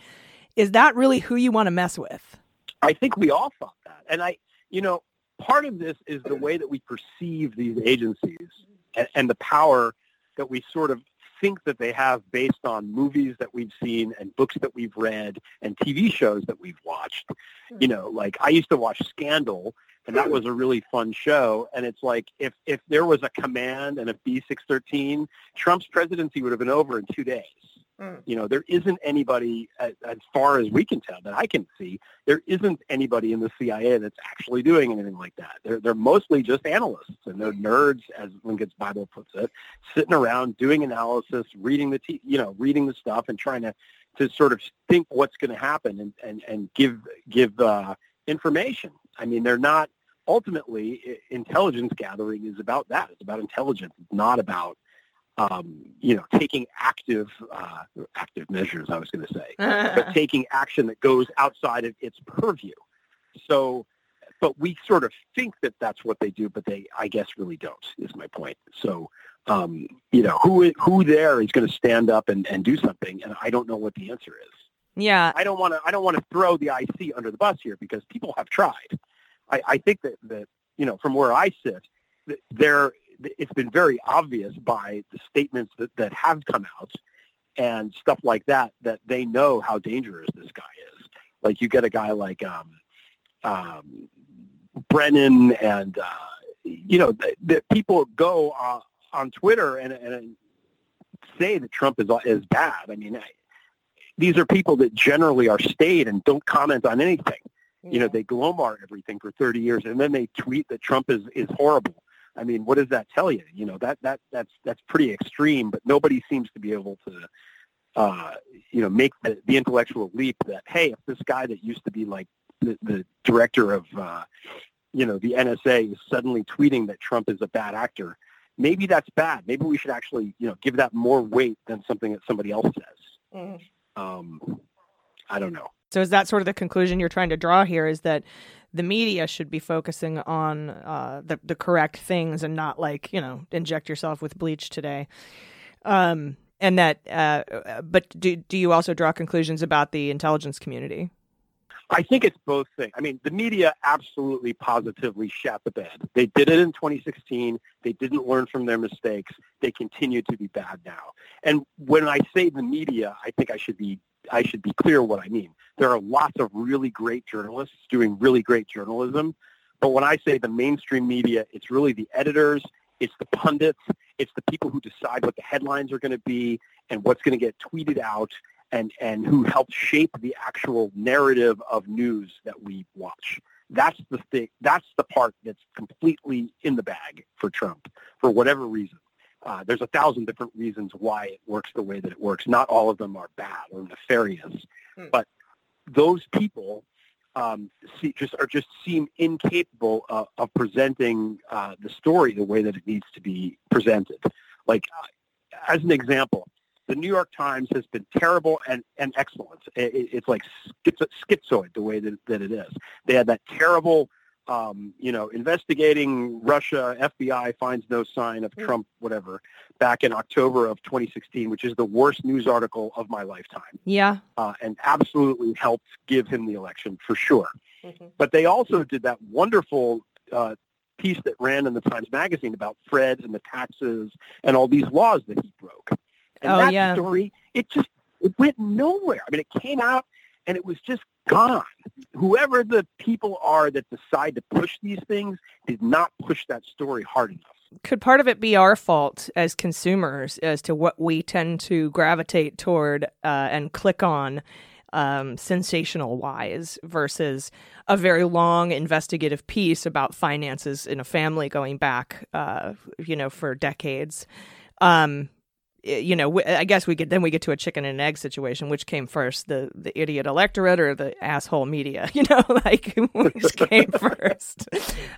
is that really who you want to mess with? I think we all thought that. And I, you know, part of this is the way that we perceive these agencies and, and the power that we sort of think that they have based on movies that we've seen and books that we've read and TV shows that we've watched. Hmm. You know, like I used to watch Scandal and that hmm. was a really fun show. And it's like if if there was a command and a B six thirteen, Trump's presidency would have been over in two days. Mm. You know, there isn't anybody, as, as far as we can tell, that I can see, there isn't anybody in the CIA that's actually doing anything like that. They're they're mostly just analysts and they're nerds, as Lincoln's Bible puts it, sitting around doing analysis, reading the t- you know reading the stuff and trying to to sort of think what's going to happen and and and give give uh, information. I mean, they're not ultimately intelligence gathering is about that. It's about intelligence. It's not about um, you know, taking active uh, active measures. I was going to say, but taking action that goes outside of its purview. So, but we sort of think that that's what they do, but they, I guess, really don't. Is my point. So, um, you know, who who there is going to stand up and, and do something, and I don't know what the answer is. Yeah, I don't want to. I don't want to throw the IC under the bus here because people have tried. I, I think that that you know, from where I sit, there it's been very obvious by the statements that, that have come out and stuff like that that they know how dangerous this guy is. Like you get a guy like um, um, Brennan and uh, you know that people go uh, on Twitter and, and say that Trump is is bad. I mean, I, these are people that generally are staid and don't comment on anything. You know, they Glomar everything for 30 years, and then they tweet that Trump is is horrible. I mean, what does that tell you? You know, that that that's that's pretty extreme, but nobody seems to be able to, uh, you know, make the, the intellectual leap that hey, if this guy that used to be like the, the director of, uh, you know, the NSA is suddenly tweeting that Trump is a bad actor, maybe that's bad. Maybe we should actually, you know, give that more weight than something that somebody else says. Mm. Um, I don't know. So is that sort of the conclusion you're trying to draw here? Is that the media should be focusing on uh, the the correct things and not like you know inject yourself with bleach today, um, and that. Uh, but do do you also draw conclusions about the intelligence community? I think it's both things. I mean, the media absolutely positively shat the bed. They did it in 2016. They didn't learn from their mistakes. They continue to be bad now. And when I say the media, I think I should be I should be clear what I mean. There are lots of really great journalists doing really great journalism. But when I say the mainstream media, it's really the editors, it's the pundits, it's the people who decide what the headlines are going to be and what's going to get tweeted out and, and who help shape the actual narrative of news that we watch. That's the thing. That's the part that's completely in the bag for Trump for whatever reason. Uh, there's a thousand different reasons why it works the way that it works. Not all of them are bad or nefarious, Hmm. but those people um, see, just are just seem incapable of, of presenting uh, the story the way that it needs to be presented. Like, uh, as an example, the New York Times has been terrible and, and excellent. It- it's like schizo- schizoid the way that, that it is. They had that terrible, um, you know, investigating Russia, FBI finds no sign of Trump, whatever, back in October of 2016, which is the worst news article of my lifetime Yeah. uh, and absolutely helped give him the election for sure. But they also did that wonderful uh, piece that ran in the Times Magazine about Fred and the taxes and all these laws that he broke. And Oh, that yeah. story, it just it went nowhere. I mean, it came out and it was just gone. Whoever the people are that decide to push these things did not push that story hard enough. could part of it be our fault as consumers as to what we tend to gravitate toward uh, and click on um, sensational wise versus a very long investigative piece about finances in a family going back, uh, you know, for decades. Um, you know, I guess we get then we get to a chicken and egg situation. Which came first, the the idiot electorate or the asshole media? You know, like which came first?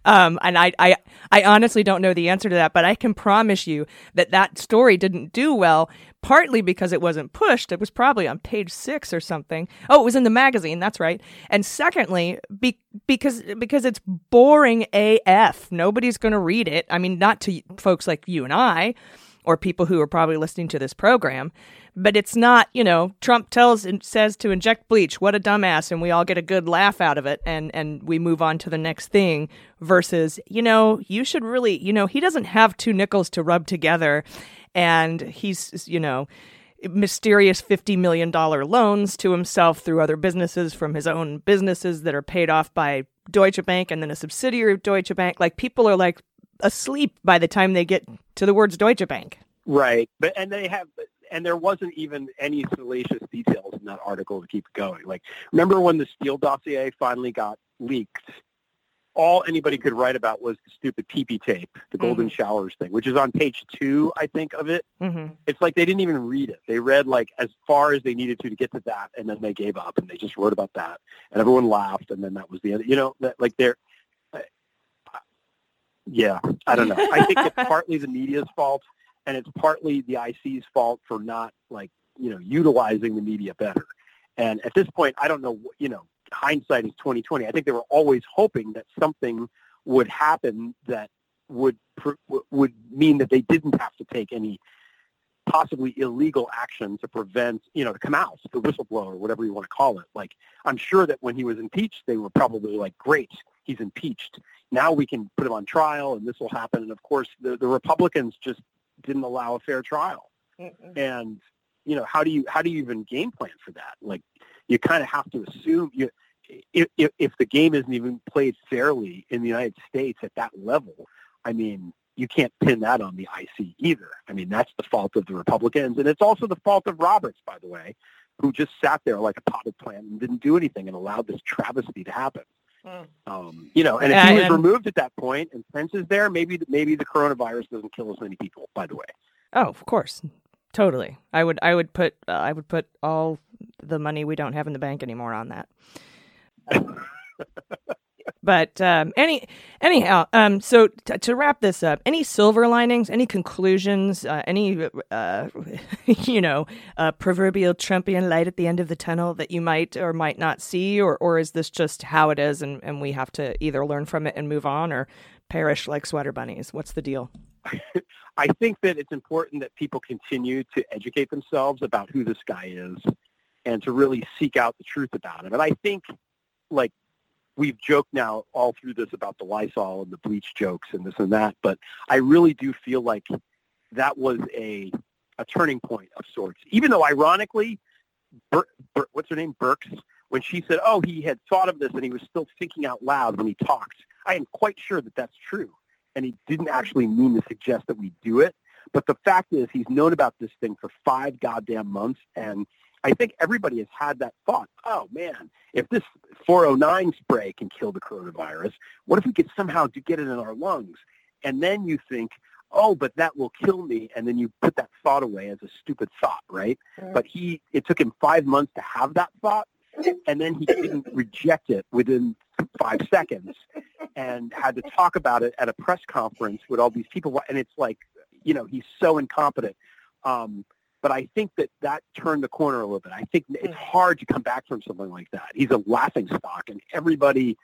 Um, and I, I I honestly don't know the answer to that, but I can promise you that that story didn't do well. Partly because it wasn't pushed. It was probably on page six or something. Oh, it was in the magazine. That's right. And secondly, be, because because it's boring AF. Nobody's going to read it. I mean, not to folks like you and I, or people who are probably listening to this program. But it's not, you know, Trump tells and says to inject bleach, what a dumbass, and we all get a good laugh out of it and and we move on to the next thing versus, you know, you should really, you know, he doesn't have two nickels to rub together and he's, you know, mysterious $50 million loans to himself through other businesses from his own businesses that are paid off by Deutsche Bank and then a subsidiary of Deutsche Bank. Like people are like asleep by the time they get to the words Deutsche Bank. Right, but and they have, and there wasn't even any salacious details in that article to keep going. Like, remember when the Steele dossier finally got leaked? All anybody could write about was the stupid PP tape, the golden showers thing, which is on page two, I think, of it. Mm-hmm. It's like they didn't even read it. They read like as far as they needed to to get to that, and then they gave up and they just wrote about that, and everyone laughed, and then that was the end. You know, that like they're. Yeah, I don't know. I think it's partly the media's fault, and it's partly the IC's fault for not like you know utilizing the media better. And at this point, I don't know. You know, hindsight is twenty twenty. I think they were always hoping that something would happen that would would mean that they didn't have to take any possibly illegal action to prevent, you know, to come out, the whistleblower, whatever you want to call it. Like, I'm sure that when he was impeached, they were probably like, great, he's impeached. Now we can put him on trial and this will happen. And of course, the, the Republicans just didn't allow a fair trial. And, you know, how do you, how do you even game plan for that? Like, you kind of have to assume you, if, if, if the game isn't even played fairly in the United States at that level, I mean, you can't pin that on the IC either. I mean, that's the fault of the Republicans, and it's also the fault of Roberts, by the way, who just sat there like a potted plant and didn't do anything and allowed this travesty to happen. Um, you know, and if he was And- removed at that point and Pence is there, maybe maybe the coronavirus doesn't kill as many people. By the way, Oh, of course, totally. I would I would put uh, I would put all the money we don't have in the bank anymore on that. but um, any anyhow, um, so t- to wrap this up, any silver linings, any conclusions, uh, any uh, you know uh, proverbial Trumpian light at the end of the tunnel that you might or might not see, or or is this just how it is, and, and we have to either learn from it and move on, or perish like sweater bunnies? What's the deal? I think that it's important that people continue to educate themselves about who this guy is and to really seek out the truth about him. And I think, like, we've joked now all through this about the Lysol and the bleach jokes and this and that, but I really do feel like that was a a turning point of sorts. Even though, ironically, Ber- Ber- what's her name, Birx, when she said, "Oh, he had thought of this and he was still thinking out loud when he talked," I am quite sure that that's true, and he didn't actually mean to suggest that we do it. But the fact is, he's known about this thing for five goddamn months, and I think everybody has had that thought. Oh man, if this 409 spray can kill the coronavirus, what if we could somehow get it in our lungs? And then you think, oh, but that will kill me, and then you put that thought away as a stupid thought, right? But he, it took him five months to have that thought, and then he didn't reject it within five seconds, and had to talk about it at a press conference with all these people, and it's like, you know, he's so incompetent. Um, but I think that that turned the corner a little bit. I think it's hmm. hard to come back from something like that. He's a laughing stock, and everybody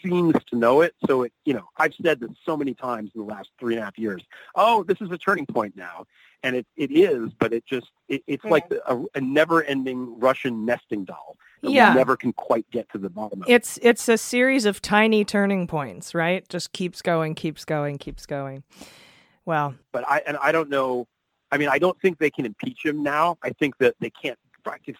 seems to know it. So it, you know, I've said this so many times in the last three and a half years. Oh, this is a turning point now, and it it is. But it just it, it's like a, a never-ending Russian nesting doll. That Yeah. we never can quite get to the bottom of. It's it's a series of tiny turning points, right? Just keeps going, keeps going, keeps going. Well, but I and I don't know. I mean, I don't think they can impeach him now. I think that they can't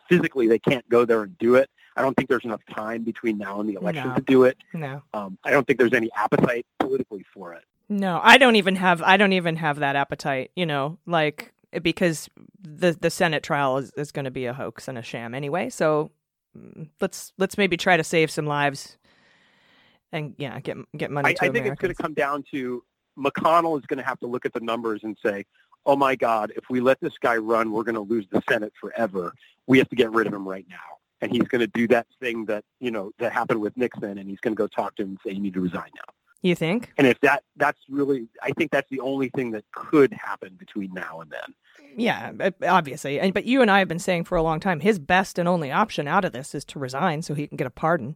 physically they can't go there and do it. I don't think there's enough time between now and the election No. to do it. no. Um, I don't think there's any appetite politically for it. No, I don't even have I don't even have that appetite, you know, like because the the Senate trial is, is going to be a hoax and a sham anyway. So mm, let's let's maybe try to save some lives and yeah, get get money I, I think it's going to come down to McConnell is going to have to look at the numbers and say, "Oh my God, if we let this guy run, we're going to lose the Senate forever. We have to get rid of him right now." And he's going to do that thing that you know that happened with Nixon, and he's going to go talk to him and say, "You need to resign now." You think? And if that that's really, I think that's the only thing that could happen between now and then. Yeah, obviously. And but you and I have been saying for a long time his best and only option out of this is to resign so he can get a pardon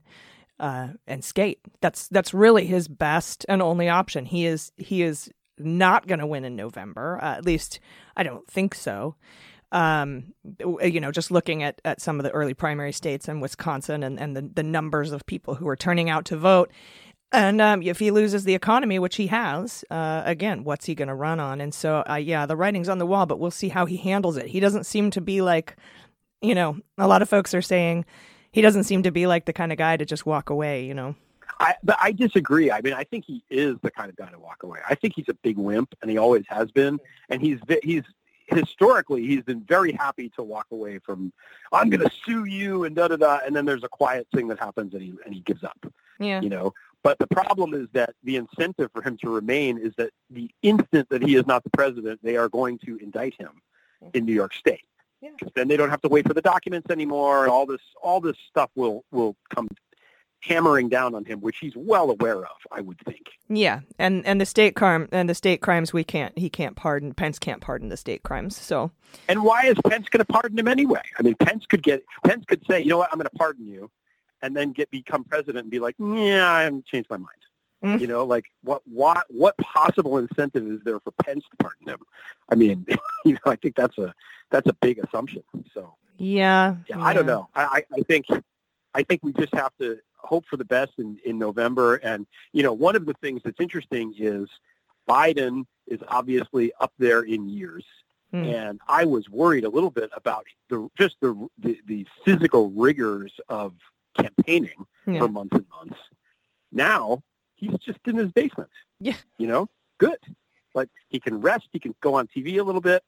uh, and skate. That's that's really his best and only option. He is he is not going to win in November. Uh, at least I don't think so. Um, you know, just looking at, at some of the early primary states in Wisconsin and, and the, the numbers of people who are turning out to vote. And um, if he loses the economy, which he has, uh, again, what's he going to run on? And so, uh, yeah, the writing's on the wall, but we'll see how he handles it. He doesn't seem to be like, you know, a lot of folks are saying he doesn't seem to be like the kind of guy to just walk away, you know. I, but I disagree. I mean, I think he is the kind of guy to walk away. I think he's a big wimp, and he always has been. And he's he's historically he's been very happy to walk away from. I'm going to sue you and da da da. And then there's a quiet thing that happens, and he and he gives up. Yeah. You know. But the problem is that the incentive for him to remain is that the instant that he is not the president, they are going to indict him in New York State. Because then they don't have to wait for the documents anymore. And all this, all this stuff will will come hammering down on him, which he's well aware of. I would think. Yeah, and and the state crime and the state crimes we can't he can't pardon Pence can't pardon the state crimes. So And why is Pence going to pardon him anyway? I mean, Pence could get Pence could say, you know what, I'm going to pardon you, and then get become president and be like, yeah, I haven't changed my mind. Mm. You know, like what what what possible incentive is there for Pence to pardon him? I mean, you know, I think that's a that's a big assumption. So yeah, yeah, I don't know. I I think I think we just have to hope for the best in, in November. And you know, one of the things that's interesting is Biden is obviously up there in years. Hmm. And I was worried a little bit about the just the the, the physical rigors of campaigning Yeah. for months and months. Now he's just in his basement. Yeah. You know, good. Like he can rest. He can go on TV a little bit,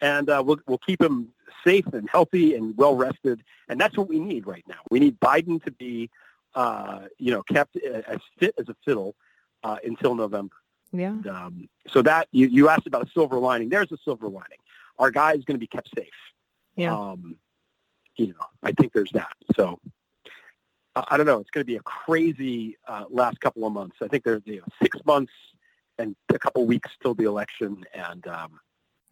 and uh, we'll we'll keep him safe and healthy and well rested, and that's what we need right now. We need Biden to be, uh, you know, kept as fit as a fiddle uh, until November. Yeah. And, um, so that you, you asked about a silver lining. There's a silver lining. Our guy is going to be kept safe. Yeah. Um, you know, I think there's that. So I I don't know. It's going to be a crazy uh, last couple of months. I think there's you know, six months and a couple weeks till the election, and um,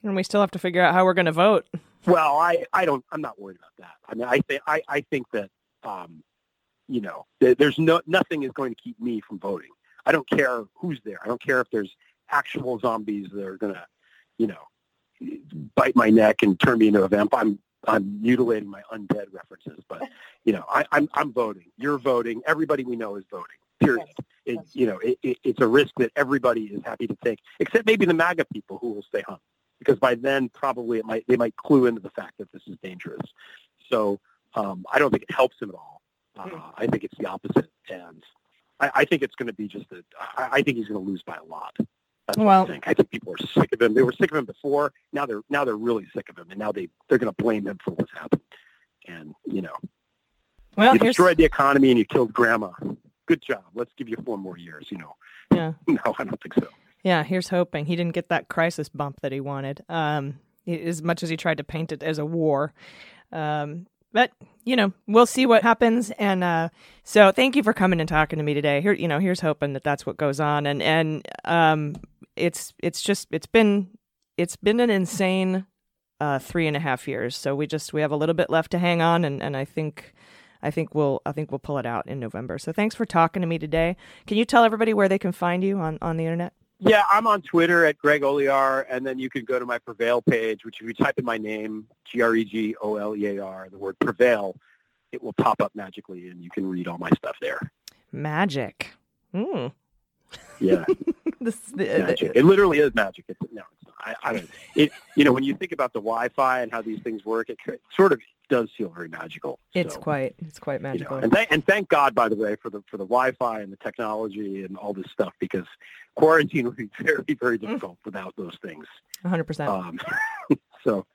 And we still have to figure out how we're going to vote. well, I, I don't. I'm not worried about that. I mean, I think I, I think that um, you know there's no nothing is going to keep me from voting. I don't care who's there. I don't care if there's actual zombies that are going to, you know, bite my neck and turn me into a vamp. I'm I'm mutilating my undead references, but you know, I, I'm I'm voting. You're voting. Everybody we know is voting. Period. It, you know, it, it, it's a risk that everybody is happy to take, except maybe the MAGA people who will stay home, because by then probably it might they might clue into the fact that this is dangerous. So um, I don't think it helps him at all. Uh, I think it's the opposite, and I, I think it's going to be just that. I think he's going to lose by a lot. That's Well- I think. I think people are sick of him. They were sick of him before. Now they're now they're really sick of him, and now they they're going to blame him for what's happened. And you know, Well, you destroyed the economy and you killed grandma. Good job. Let's give you four more years. You know. yeah. No, I don't think so. Yeah, here's hoping. He didn't get that crisis bump that he wanted, um, as much as he tried to paint it as a war. Um, but you know, we'll see what happens. And uh, so, thank you for coming and talking to me today. Here, you know, here's hoping that that's what goes on. And and um, it's it's just it's been it's been an insane uh, three and a half years. So we just we have a little bit left to hang on, and and I think. I think we'll I think we'll pull it out in November. So thanks for talking to me today. Can you tell everybody where they can find you on, on the internet? Yeah, I'm on Twitter at Greg Olear, and then you can go to my Prevail page, which if you type in my name, E G-R-E-G-O-L-E-A-R, the word Prevail, it will pop up magically, and you can read all my stuff there. Magic. Mm. Yeah, This, the, magic. It literally is magic. It's, no, it's not. I, I don't. It, you know, when you think about the Wi-Fi and how these things work, it sort of does feel very magical. it's So, quite it's quite you know, magical. and, thank and thank God, by the way, for the for the Wi-Fi and the technology and all this stuff, because quarantine would be very very difficult without those things. 100%. Um, so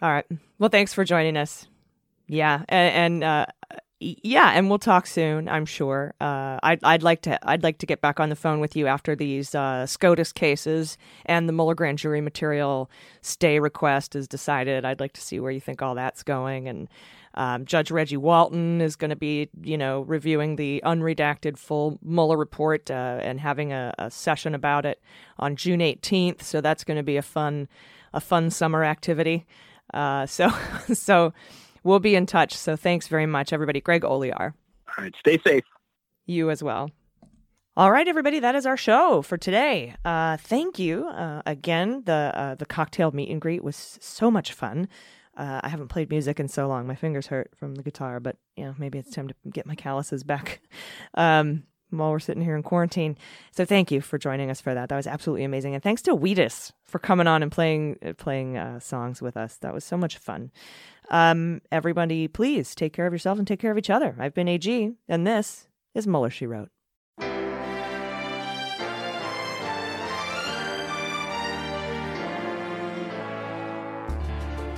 All right. Well, thanks for joining us. Yeah, and, and uh, yeah, and we'll talk soon. I'm sure. Uh, I'd I'd like to I'd like to get back on the phone with you after these uh, SCOTUS cases and the Mueller grand jury material stay request is decided. I'd like to see where you think all that's going. And um, Judge Reggie Walton is going to be you know reviewing the unredacted full Mueller report uh, and having a, a session about it on June 18th. So that's going to be a fun a fun summer activity. Uh, so so we'll be in touch. So thanks very much, everybody. Greg Olear. all right, stay safe. You as well. All right, everybody, that is our show for today. Uh, thank you uh, again. The uh, the cocktail meet and greet was so much fun. Uh, I haven't played music in so long; my fingers hurt from the guitar. But you know, maybe it's time to get my calluses back um, while we're sitting here in quarantine. So thank you for joining us for that. That was absolutely amazing, and thanks to Wheatus for coming on and playing uh, playing uh, songs with us. That was so much fun. Um, everybody, please take care of yourself and take care of each other. I've been AG, and this is Mueller She Wrote.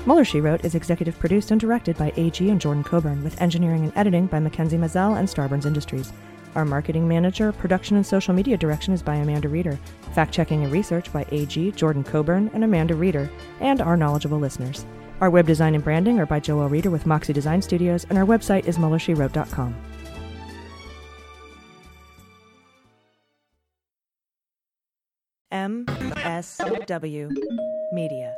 Mueller She Wrote is executive produced and directed by AG and Jordan Coburn, with engineering and editing by Mackenzie Mazzell and Starburns Industries. Our marketing manager, production, and social media direction is by Amanda Reeder. Fact checking and research by AG, Jordan Coburn, and Amanda Reeder, and our knowledgeable listeners. Our web design and branding are by Joel Reeder with Moxie Design Studios, and our website is MuellerSheWrote.com. MSW Media.